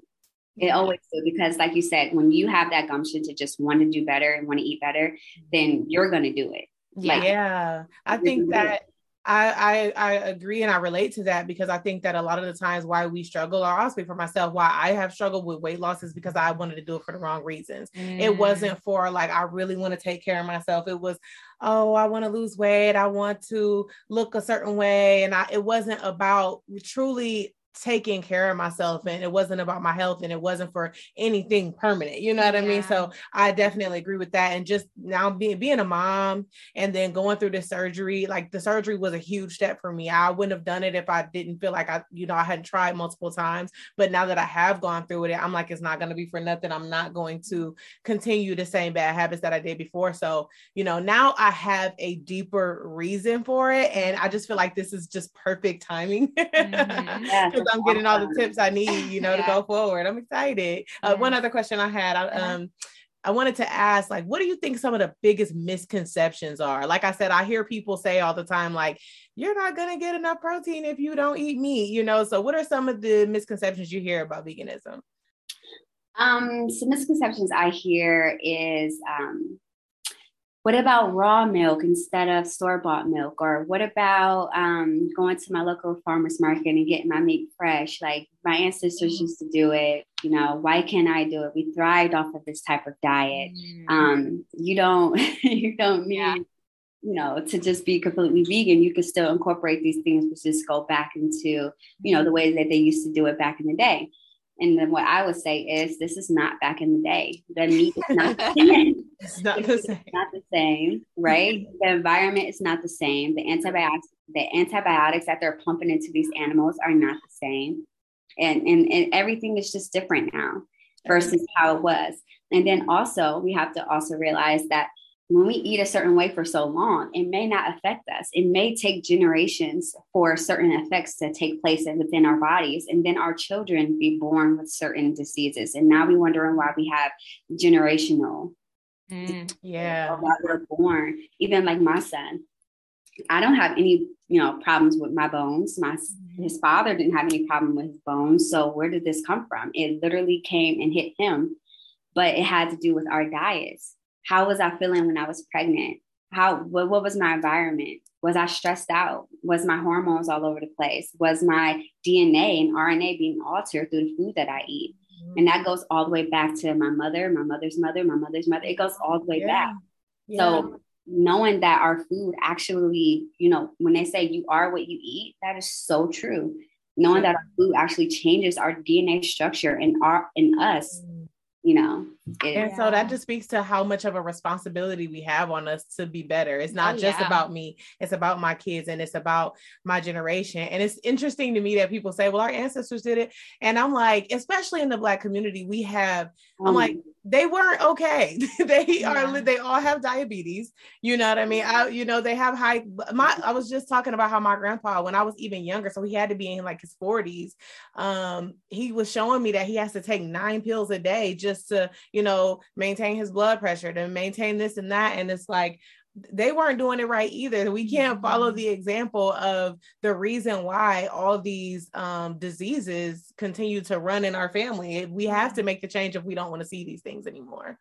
it always do because, like you said, when you have that gumption to just want to do better and want to eat better, then you're going to do it. Yeah, like, yeah. I think that I, I I agree and I relate to that because I think that a lot of the times why we struggle, or I'll speak for myself, why I have struggled with weight loss is because I wanted to do it for the wrong reasons. Mm. It wasn't for like I really want to take care of myself. It was, oh, I want to lose weight, I want to look a certain way, and I it wasn't about truly taking care of myself and it wasn't about my health and it wasn't for anything permanent you know what yeah. i mean so i definitely agree with that and just now being being a mom and then going through the surgery like the surgery was a huge step for me i wouldn't have done it if i didn't feel like i you know i hadn't tried multiple times but now that i have gone through it i'm like it's not going to be for nothing i'm not going to continue the same bad habits that i did before so you know now i have a deeper reason for it and i just feel like this is just perfect timing mm-hmm. yeah. I'm getting all the tips I need, you know, yeah. to go forward. I'm excited. Uh, one other question I had, I, um, I wanted to ask, like, what do you think some of the biggest misconceptions are? Like I said, I hear people say all the time, like, you're not gonna get enough protein if you don't eat meat, you know. So, what are some of the misconceptions you hear about veganism? Um, some misconceptions I hear is um, what about raw milk instead of store bought milk? Or what about um, going to my local farmer's market and getting my meat fresh? Like my ancestors used to do it. You know, why can't I do it? We thrived off of this type of diet. Mm. Um, you don't, you don't need, yeah. you know, to just be completely vegan. You can still incorporate these things, but just go back into, you know, the way that they used to do it back in the day. And then what I would say is this is not back in the day. The meat is not the same. it's not the same. Not the same, right? Mm-hmm. the environment is not the same. The antibiotics, the antibiotics that they're pumping into these animals are not the same. And, and, and everything is just different now versus how it was. And then also we have to also realize that when we eat a certain way for so long, it may not affect us. It may take generations for certain effects to take place within our bodies, and then our children be born with certain diseases. And now we're wondering why we have generational. Mm, yeah. Why we're born. Even like my son, I don't have any, you know, problems with my bones. My mm-hmm. his father didn't have any problem with his bones. So where did this come from? It literally came and hit him, but it had to do with our diets how was I feeling when I was pregnant? How what, what was my environment? Was I stressed out? Was my hormones all over the place? Was my DNA and RNA being altered through the food that I eat? Mm-hmm. And that goes all the way back to my mother, my mother's mother, my mother's mother. It goes all the way yeah. back. Yeah. So knowing that our food actually, you know, when they say you are what you eat, that is so true. Knowing that our food actually changes our DNA structure in our in us. Mm-hmm you know it, and so that just speaks to how much of a responsibility we have on us to be better it's not oh, just yeah. about me it's about my kids and it's about my generation and it's interesting to me that people say well our ancestors did it and i'm like especially in the black community we have i'm um, like they weren't okay. they yeah. are they all have diabetes. You know what I mean? I you know they have high my I was just talking about how my grandpa when I was even younger so he had to be in like his 40s. Um he was showing me that he has to take 9 pills a day just to, you know, maintain his blood pressure to maintain this and that and it's like they weren't doing it right either. We can't follow mm-hmm. the example of the reason why all these um, diseases continue to run in our family. We have to mm-hmm. make the change if we don't want to see these things anymore.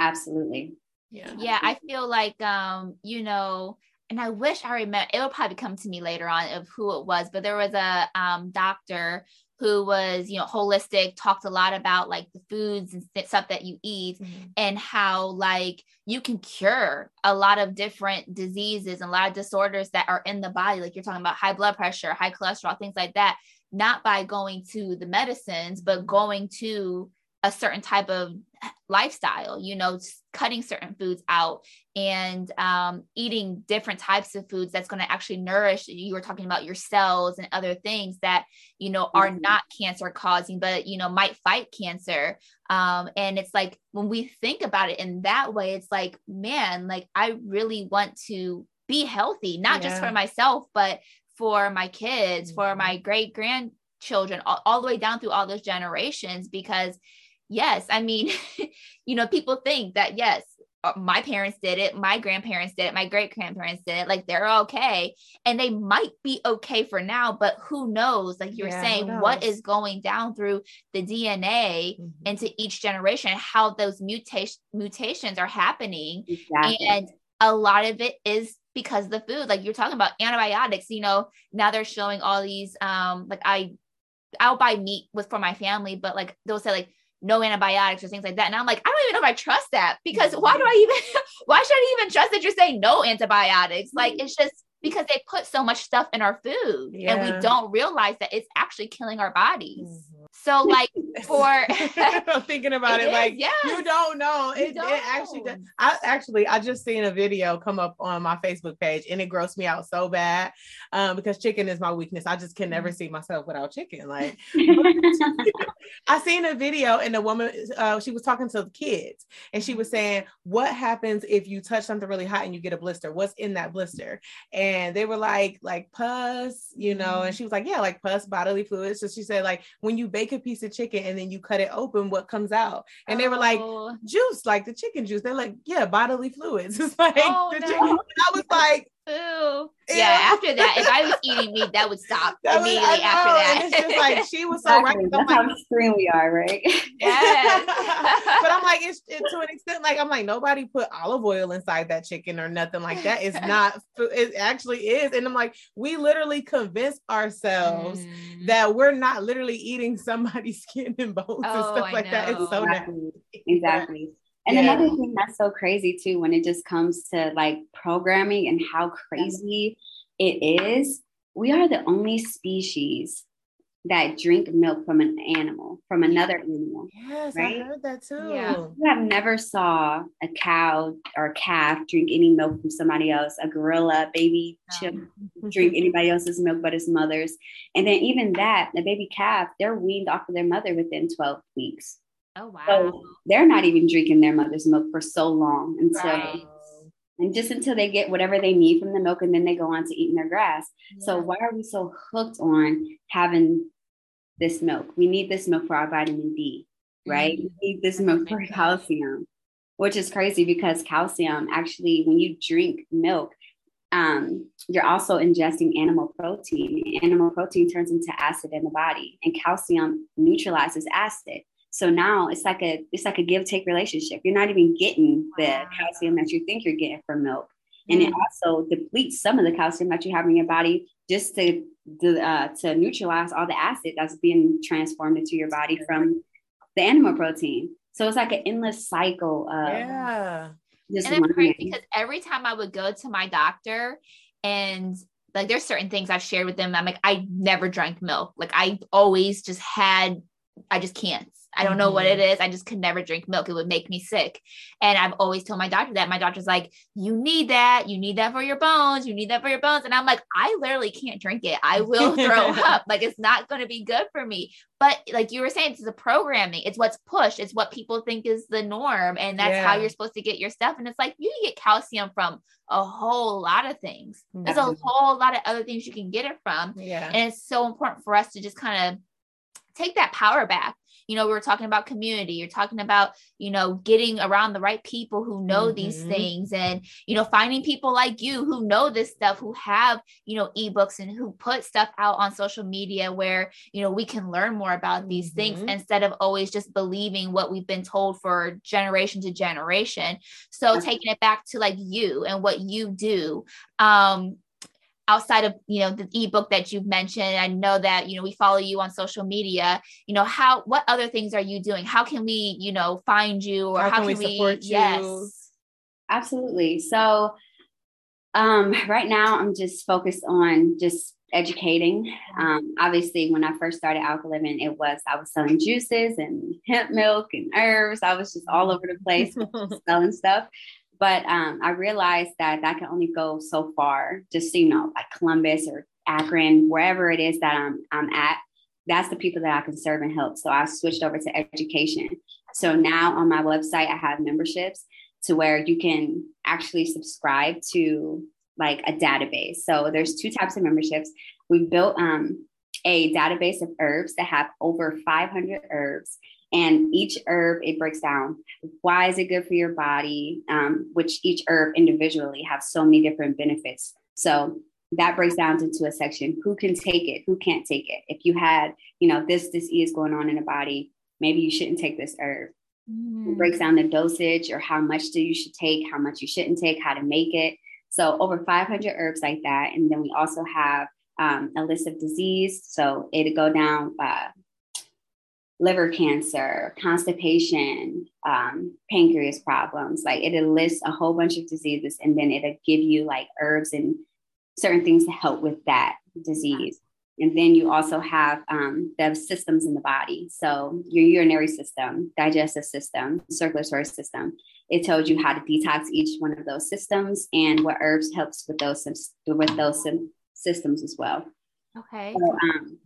Absolutely. Yeah. Yeah. I feel like, um, you know, and I wish I remember, it'll probably come to me later on of who it was, but there was a um, doctor who was you know holistic talked a lot about like the foods and stuff that you eat mm-hmm. and how like you can cure a lot of different diseases and a lot of disorders that are in the body like you're talking about high blood pressure high cholesterol things like that not by going to the medicines but going to a certain type of lifestyle you know cutting certain foods out and um, eating different types of foods that's going to actually nourish you were talking about your cells and other things that you know are mm-hmm. not cancer causing but you know might fight cancer um, and it's like when we think about it in that way it's like man like i really want to be healthy not yeah. just for myself but for my kids mm-hmm. for my great grandchildren all, all the way down through all those generations because yes, I mean, you know, people think that, yes, uh, my parents did it, my grandparents did it, my great grandparents did it, like they're okay. And they might be okay for now, but who knows? Like you're yeah, saying, what is going down through the DNA mm-hmm. into each generation, how those mutation mutations are happening. Exactly. And a lot of it is because the food, like you're talking about antibiotics, you know, now they're showing all these um like I I'll buy meat with for my family, but like they'll say like no antibiotics or things like that. And I'm like, I don't even know if I trust that because why do I even, why should I even trust that you're saying no antibiotics? Like, mm-hmm. it's just, because they put so much stuff in our food Yeah. and we don't realize that it's actually killing our bodies. Mhm. So like for I'm thinking about It like yes. you don't know. You It, it actually does. I actually I just seen a video come up on my Facebook page and it grossed me out so bad um, because chicken is my weakness. I just can Mm-hmm. never see myself without chicken. Like I seen a video and the woman uh, she was talking to the kids and she was Mm-hmm. saying, "What happens if you touch something really hot and you get a blister? What's in that blister?" And they were like, "Like pus, you know." Mm-hmm. And she was like, "Yeah, like pus, bodily fluids." So she said, "Like when you bake a piece of chicken and then you cut it open, what comes out?" And they were like, Oh, "Juice, like the chicken juice." They're like, "Yeah, bodily fluids." It's like Oh, the no. I was like, ew. Ew. Yeah, after that, if I was eating meat, that would stop that was, I immediately after that. And it's just like she was so right. Exactly. I'm That's like, how extreme we are, right? Yes. but I'm like, it's, it, to an extent, like I'm like, nobody put olive oil inside that chicken or nothing like that. It's not. fu- It actually is, and I'm like, we literally convince ourselves Mm. that we're not literally eating somebody's skin and bones and Oh, stuff I like that. It's know. so nasty. exactly. And Yeah. another thing that's so crazy too, when it just comes to like programming and how crazy it is, we are the only species that drink milk from an animal, from another animal. Yes, Right? I heard that too. Yeah. You have never saw a cow or a calf drink any milk from somebody else, a gorilla, baby chip drink anybody else's milk but its mother's. And then even that, the baby calf, they're weaned off of their mother within 12 weeks. Oh wow. So they're not even drinking their mother's milk for so long until Right. and just until they get whatever they need from the milk and then they go on to eating their grass. So why are we so hooked on having this milk? We need this milk for our vitamin D, right? Mhm. We need this milk for calcium, which is crazy because calcium actually, when you drink milk, um, you're also ingesting animal protein. Animal protein turns into acid in the body, and calcium neutralizes acid. So now it's like a it's like a give take relationship. You're not even getting the Wow. calcium that you think you're getting from milk, and it also depletes some of the calcium that you have in your body just to to, uh, to neutralize all the acid that's being transformed into your body from the animal protein. So it's like an endless cycle of Yeah. just and it's crazy because every time I would go to my doctor and like there's certain things I've shared with them. I'm like, I never drank milk. Like I always just had, I just can't. I don't know what it mm-hmm. is. I just could never drink milk. It would make me sick. And I've always told my doctor that. My doctor's like, you need that. You need that for your bones. You need that for your bones. And I'm like, I literally can't drink it. I will throw up. Like it's not going to be good for me. But like you were saying, it's the programming. It's what's pushed. It's what people think is the norm. And that's how you're supposed to get your stuff. And it's like you can get calcium from a whole lot of things. Mm-hmm. There's a whole lot of other things you can get it from. Yeah. And it's so important for us to just kind of take that power back. You know, we were talking about community. You're talking about, you know, getting around the right people who know these Mhm. things and, you know, finding people like you who know this stuff, who have, you know, ebooks and who put stuff out on social media where, you know, we can learn more about these things Mhm. instead of always just believing what we've been told for generation to generation. So taking it back to like you and what you do. Um, outside of you know the ebook that you've mentioned i know that you know we follow you on social media you know how what other things are you doing how can we you know find you or How how, can we can we, support you? yes Absolutely. So um, right now I'm just focused on just educating. Um, obviously, when I first started Alkahlivin, it was I was selling juices and hemp milk and herbs. I was just all over the place selling stuff. But um, I realized that that can only go so far. Just you know, like Columbus or Akron, wherever it is that I'm I'm at, that's the people that I can serve and help. So I switched over to education. So now on my website, I have memberships to where you can actually subscribe to like a database. So there's two types of memberships. We built um, a database of herbs that have over 500 herbs, and each herb it breaks down why is it good for your body, um, which each herb individually have so many different benefits. So that breaks down into a section who can take it, who can't take it. If you had, you know, this disease going on in the body, maybe you shouldn't take this herb Mm. it breaks down the dosage or how much do you should take, how much you shouldn't take, how to make it. So over 500 herbs like that, and then we also have um, a list of disease. So it'll go down uh, liver cancer, constipation, um, pancreas problems. Like it lists a whole bunch of diseases, and then it'll give you like herbs and certain things to help with that disease. And then you also have um, the systems in the body. So your urinary system, digestive system, circulatory system. It tells you how to detox each one of those systems and what herbs helps with those with those systems as well. Okay. So, um,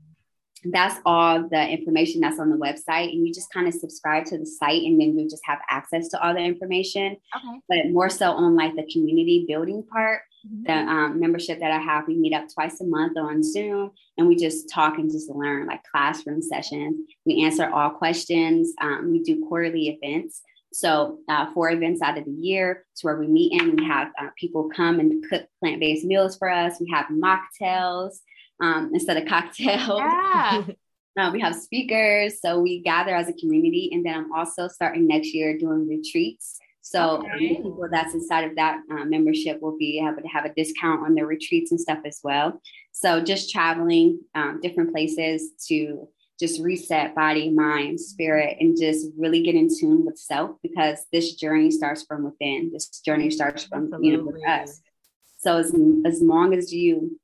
that's all the information that's on the website and you just kind of subscribe to the site and then you just have access to all the information. Okay. but more so on like the community building part Mm-hmm. the um, membership that i have we meet up twice a month on zoom and we just talk and just learn like classroom sessions. We answer all questions um, we do quarterly events. So uh, four events out of the year to where we meet and we have uh, people come and cook plant-based meals for us. We have mocktails um, instead of cocktails. Yeah. Uh, we have speakers, so we gather as a community, and then I'm also starting next year doing retreats. So um, Okay. people that's inside of that uh, membership will be able to have a discount on their retreats and stuff as well. So just traveling um, different places to just reset body, mind, spirit, and just really get in tune with self because this journey starts from within. This journey starts from you know with us. So as, as long as you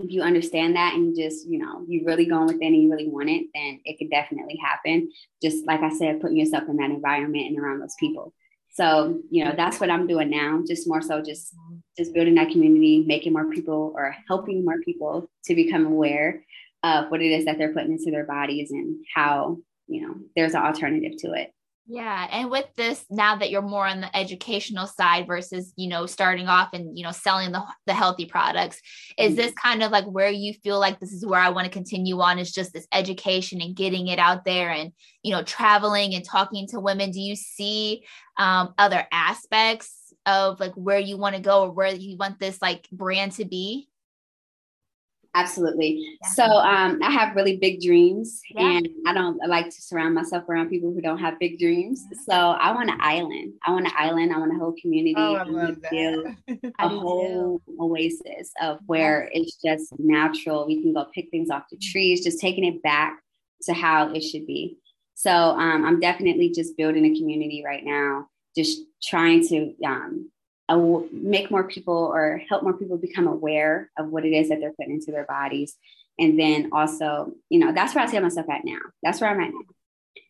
if you understand that and you just you know you really going within and you really want it then it could definitely happen. Just like i said putting yourself in that environment and around those people. So you know that's what i'm doing now just more so just just building that community making more people or helping more people to become aware of what it is that they're putting into their bodies and how you know there's an alternative to it Yeah. And with this, now that you're more on the educational side versus, you know, starting off and, you know, selling the, the healthy products, is this kind of like where you feel like this is where I want to continue on is just this education and getting it out there and, you know, traveling and talking to women? Do you see um, other aspects of like where you want to go or where you want this like brand to be? Absolutely. So um, I have really big dreams, Yeah. and I don't I like to surround myself around people who don't have big dreams. So I want an island. I want an island. I want a whole community. Oh, I love to build that. A do too. whole oasis of where it's just natural. We can go pick things off the trees, just taking it back to how it should be. So um, I'm definitely just building a community right now, just trying to um, make more people or help more people become aware of what it is that they're putting into their bodies. And then also, you know, that's where I see myself at now. That's where I'm at now.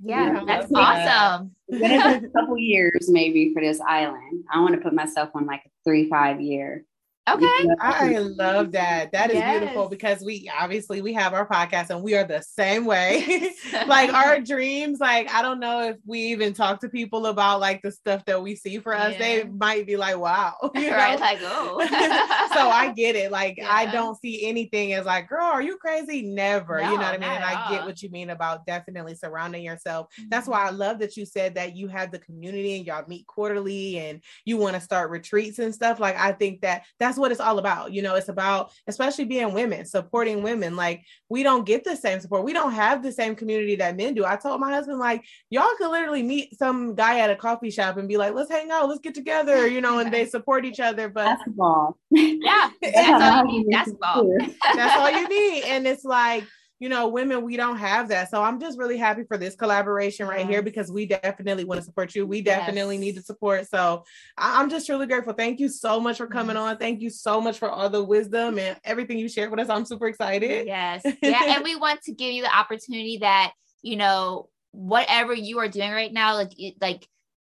Yeah, Yeah, I that's that. awesome. It's gonna take a couple years maybe for this island. I want to put myself on like a three, five year. Okay. I love that. That is beautiful because we obviously we have our podcast and we are the same way. like our dreams, like I don't know if we even talk to people about like the stuff that we see for us. Yeah. They might be like, wow. you right, know? like oh. so I get it. Like I don't see anything as like, girl, are you crazy? Never. you know what I mean? And at I get what you mean about definitely surrounding yourself. That's mm-hmm. why I love that you said that you have the community and y'all meet quarterly and you want to start retreats and stuff. Like I think that that's what it's all about. You know, it's about especially being women, supporting women. Like we don't get the same support. We don't have the same community that men do. I told my husband, like, y'all could literally meet some guy at a coffee shop and be like, let's hang out, let's get together, you know, and they support each other. But Basketball. yeah, That's that's all you need. Basketball. that's all you need. And it's like, you know, women, we don't have that. So I'm just really happy for this collaboration right here because we definitely want to support you. We definitely Yes. need the support. So I- I'm just really grateful. Thank you so much for coming Yes. on. Thank you so much for all the wisdom and everything you shared with us. I'm super excited. Yes. Yeah. and we want to give you the opportunity that, you know, whatever you are doing right now, like like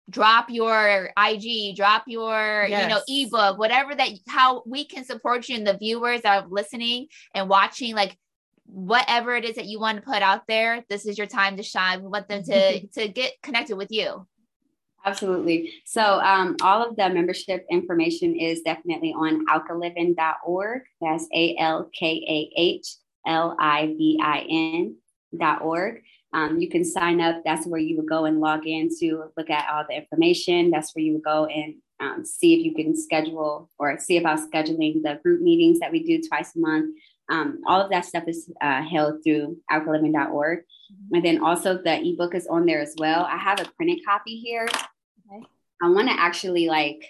drop your IG, drop your, you know, ebook, whatever that how we can support you and the viewers that are listening and watching, like whatever it is that you want to put out there, this is your time to shine. We want them to to get connected with you. Absolutely. So um, all of the membership information is definitely on alkahlivin.org. That's A-L-K-A-H-L-I-V-I-N dot org. Um, you can sign up. That's where you would go and log in to look at all the information. That's where you would go and um, see if you can schedule or see about scheduling the group meetings that we do twice a month. Um, all of that stuff is uh, held through alkahlivin.org. And then also the ebook is on there as well. I have a printed copy here. Okay. I want to actually like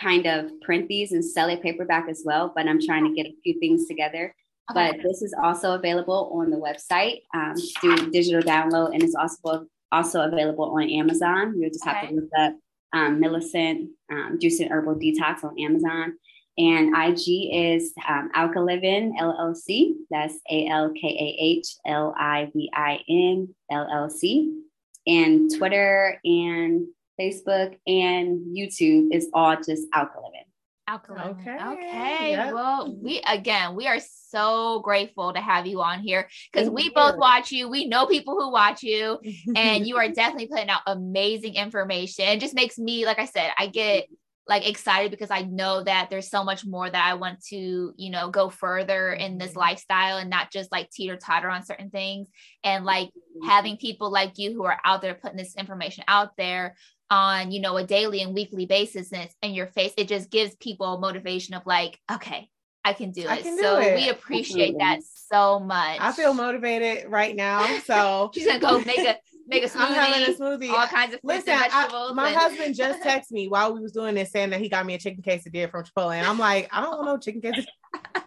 kind of print these and sell it paperback as well, but I'm trying to get a few things together. Okay. But this is also available on the website um, through digital download, and it's also also available on Amazon. You just have Okay. to look up um, Millicent um, Juice and Herbal Detox on Amazon. And IG is um, Alkahlivin LLC. That's A L K A H L I V I N L L C. And Twitter and Facebook and YouTube is all just Alkahlivin. Alkaline. Okay. Okay. Yep. Well, we again, we are so grateful to have you on here because we both watch you. We know people who watch you, and you are definitely putting out amazing information. It just makes me, like I said, I get like excited because I know that there's so much more that I want to, you know, go further in this mm-hmm. lifestyle and not just like teeter totter on certain things. And like mm-hmm. having people like you who are out there putting this information out there on you know a daily and weekly basis and it's in your face it just gives people motivation of like okay i can do it can so do it. we appreciate that so much i feel motivated right now so she's gonna go make a make a smoothie i'm having a smoothie all kinds of Listen, I, my and- husband just texted me while we was doing this saying that he got me a chicken quesadilla from chipotle and i'm like i don't want no chicken quesadilla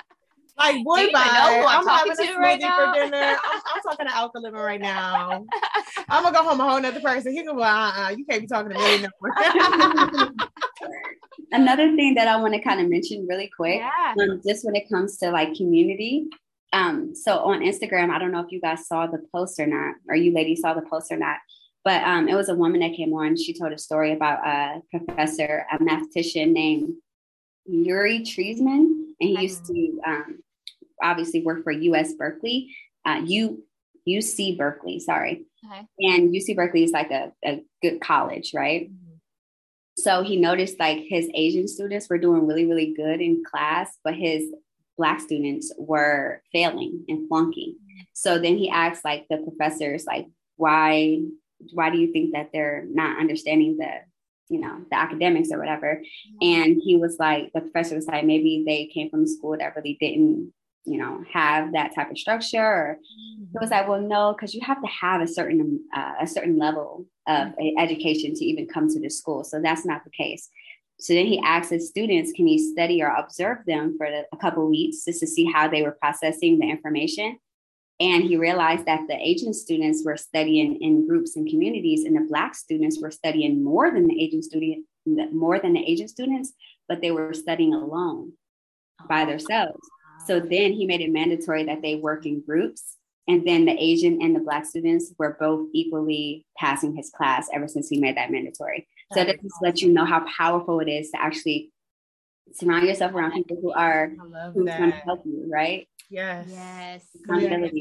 Like, boy, bye. I'm, I'm having a smoothie right for dinner. I'm, I'm, talking to Alkahlivin right now. I'm gonna go home a whole nother person. He can go, uh-uh, you can't be talking to me anymore. Another thing that I want to kind of mention really quick, yeah. um, just when it comes to like community. Um, so on Instagram, I don't know if you guys saw the post or not, or you ladies saw the post or not, but um, it was a woman that came on. She told a story about a professor, a mathematician named Uri Treisman, and he used to um, obviously work for US Berkeley, uh, U, UC Berkeley, sorry. Okay. And UC Berkeley is like a, a good college, right? Mm-hmm. So he noticed like his Asian students were doing really, really good in class, but his Black students were failing and flunking. So then he asked like the professors, like, why, why do you think that they're not understanding the, you know, the academics or whatever? And he was like, the professor was like, maybe they came from a school that really didn't you know have that type of structure or it was like well no because you have to have a certain uh, a certain level of education to even come to the school so that's not the case so then he asked his students can he study or observe them for a couple weeks just to see how they were processing the information and he realized that the asian students were studying in groups and communities and the black students were studying more than the asian student more than the asian students but they were studying alone by themselves so then he made it mandatory that they work in groups. And then the Asian and the Black students were both equally passing his class ever since he made that mandatory. So that just lets you know how powerful it is to actually surround yourself around people who are who's going to help you, right? Yes. Yes.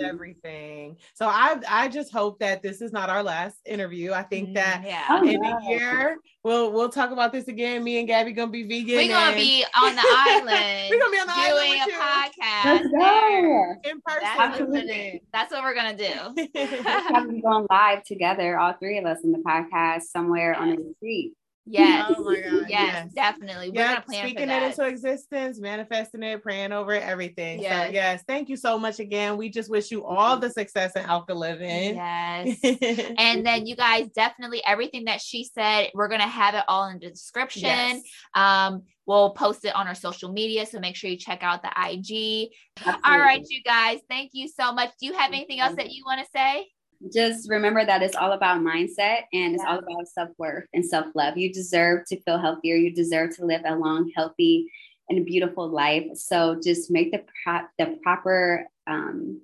Everything. So I I just hope that this is not our last interview. I think that mm, yeah. Oh, in a year we'll we'll talk about this again. Me and Gabby gonna be vegan. We're gonna be on the island. we're gonna be on the island doing island a podcast. Let's go. In person. That's, what, that's what we're gonna do. Having going live together, all three of us in the podcast somewhere on a retreat. Yes. Oh my God. Yes, yes. definitely. We're gonna plan speaking it into existence, manifesting it, praying over it, everything. Yes. So yes, thank you so much again. We just wish you all the success in Alkahlivin. Yes. and then you guys definitely everything that she said, we're gonna have it all in the description. Yes. Um, we'll post it on our social media. So make sure you check out the IG. Absolutely. All right, you guys. Thank you so much. Do you have anything else that you want to say? Just remember that it's all about mindset and it's yeah. all about self-worth and self-love. You deserve to feel healthier. You deserve to live a long healthy and beautiful life. So just make the pro- the proper um,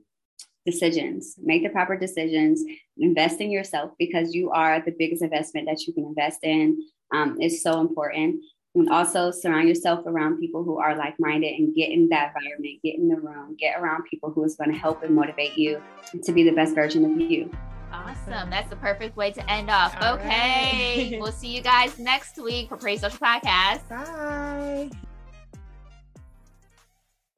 decisions. Make the proper decisions. Invest in yourself because you are the biggest investment that you can invest in. Um, is so important and also surround yourself around people who are like-minded and get in that environment get in the room get around people who is going to help and motivate you to be the best version of you. Awesome. That's the perfect way to end off. All okay. Right. we'll see you guys next week for pretty social podcast. Bye